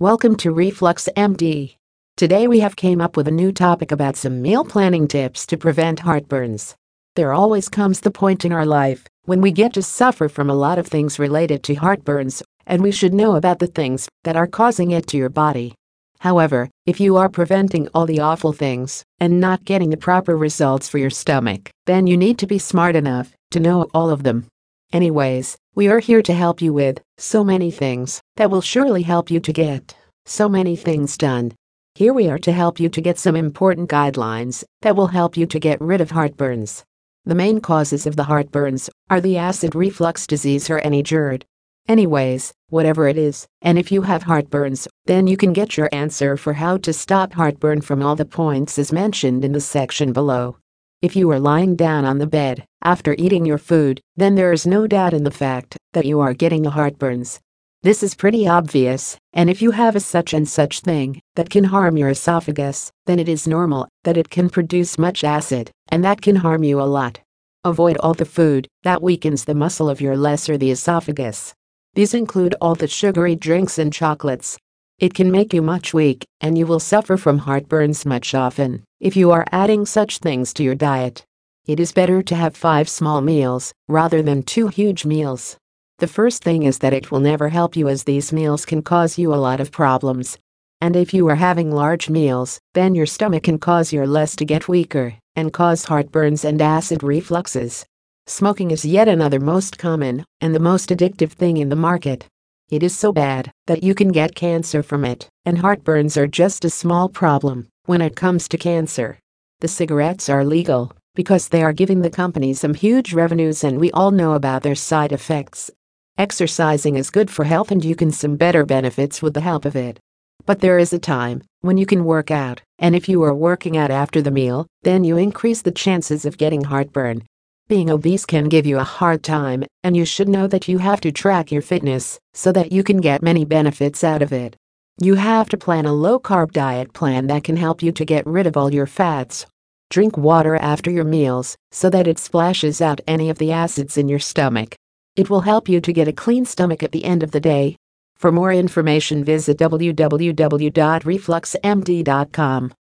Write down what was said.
Welcome to Reflux MD. Today we have came up with a new topic about some meal planning tips to prevent heartburns. There always comes the point in our life when we get to suffer from a lot of things related to heartburns, and we should know about the things that are causing it to your body. However, if you are preventing all the awful things and not getting the proper results for your stomach, then you need to be smart enough to know all of them. Anyways, we are here to help you with so many things that will surely help you to get so many things done. Here we are to help you to get some important guidelines that will help you to get rid of heartburns. The main causes of the heartburns are the acid reflux disease or any GERD. Anyways, whatever it is, and if you have heartburns, then you can get your answer for how to stop heartburn from all the points as mentioned in the section below. If you are lying down on the bed after eating your food, then there is no doubt in the fact that you are getting the heartburns. This is pretty obvious, and if you have a such and such thing that can harm your esophagus, then it is normal that it can produce much acid, and that can harm you a lot. Avoid all the food that weakens the muscle of your lesser the esophagus. These include all the sugary drinks and chocolates, it can make you much weak, and you will suffer from heartburns much often if you are adding such things to your diet. It is better to have five small meals rather than two huge meals. The first thing is that it will never help you as these meals can cause you a lot of problems. And if you are having large meals, then your stomach can cause your LES to get weaker and cause heartburns and acid refluxes. Smoking is yet another most common and the most addictive thing in the market. It is so bad that you can get cancer from it, and heartburns are just a small problem when it comes to cancer. The cigarettes are legal because they are giving the company some huge revenues and we all know about their side effects. Exercising is good for health and you can some better benefits with the help of it. But there is a time when you can work out, and if you are working out after the meal, then you increase the chances of getting heartburn being obese can give you a hard time, and you should know that you have to track your fitness so that you can get many benefits out of it. You have to plan a low carb diet plan that can help you to get rid of all your fats. Drink water after your meals so that it splashes out any of the acids in your stomach. It will help you to get a clean stomach at the end of the day. For more information, visit www.refluxmd.com.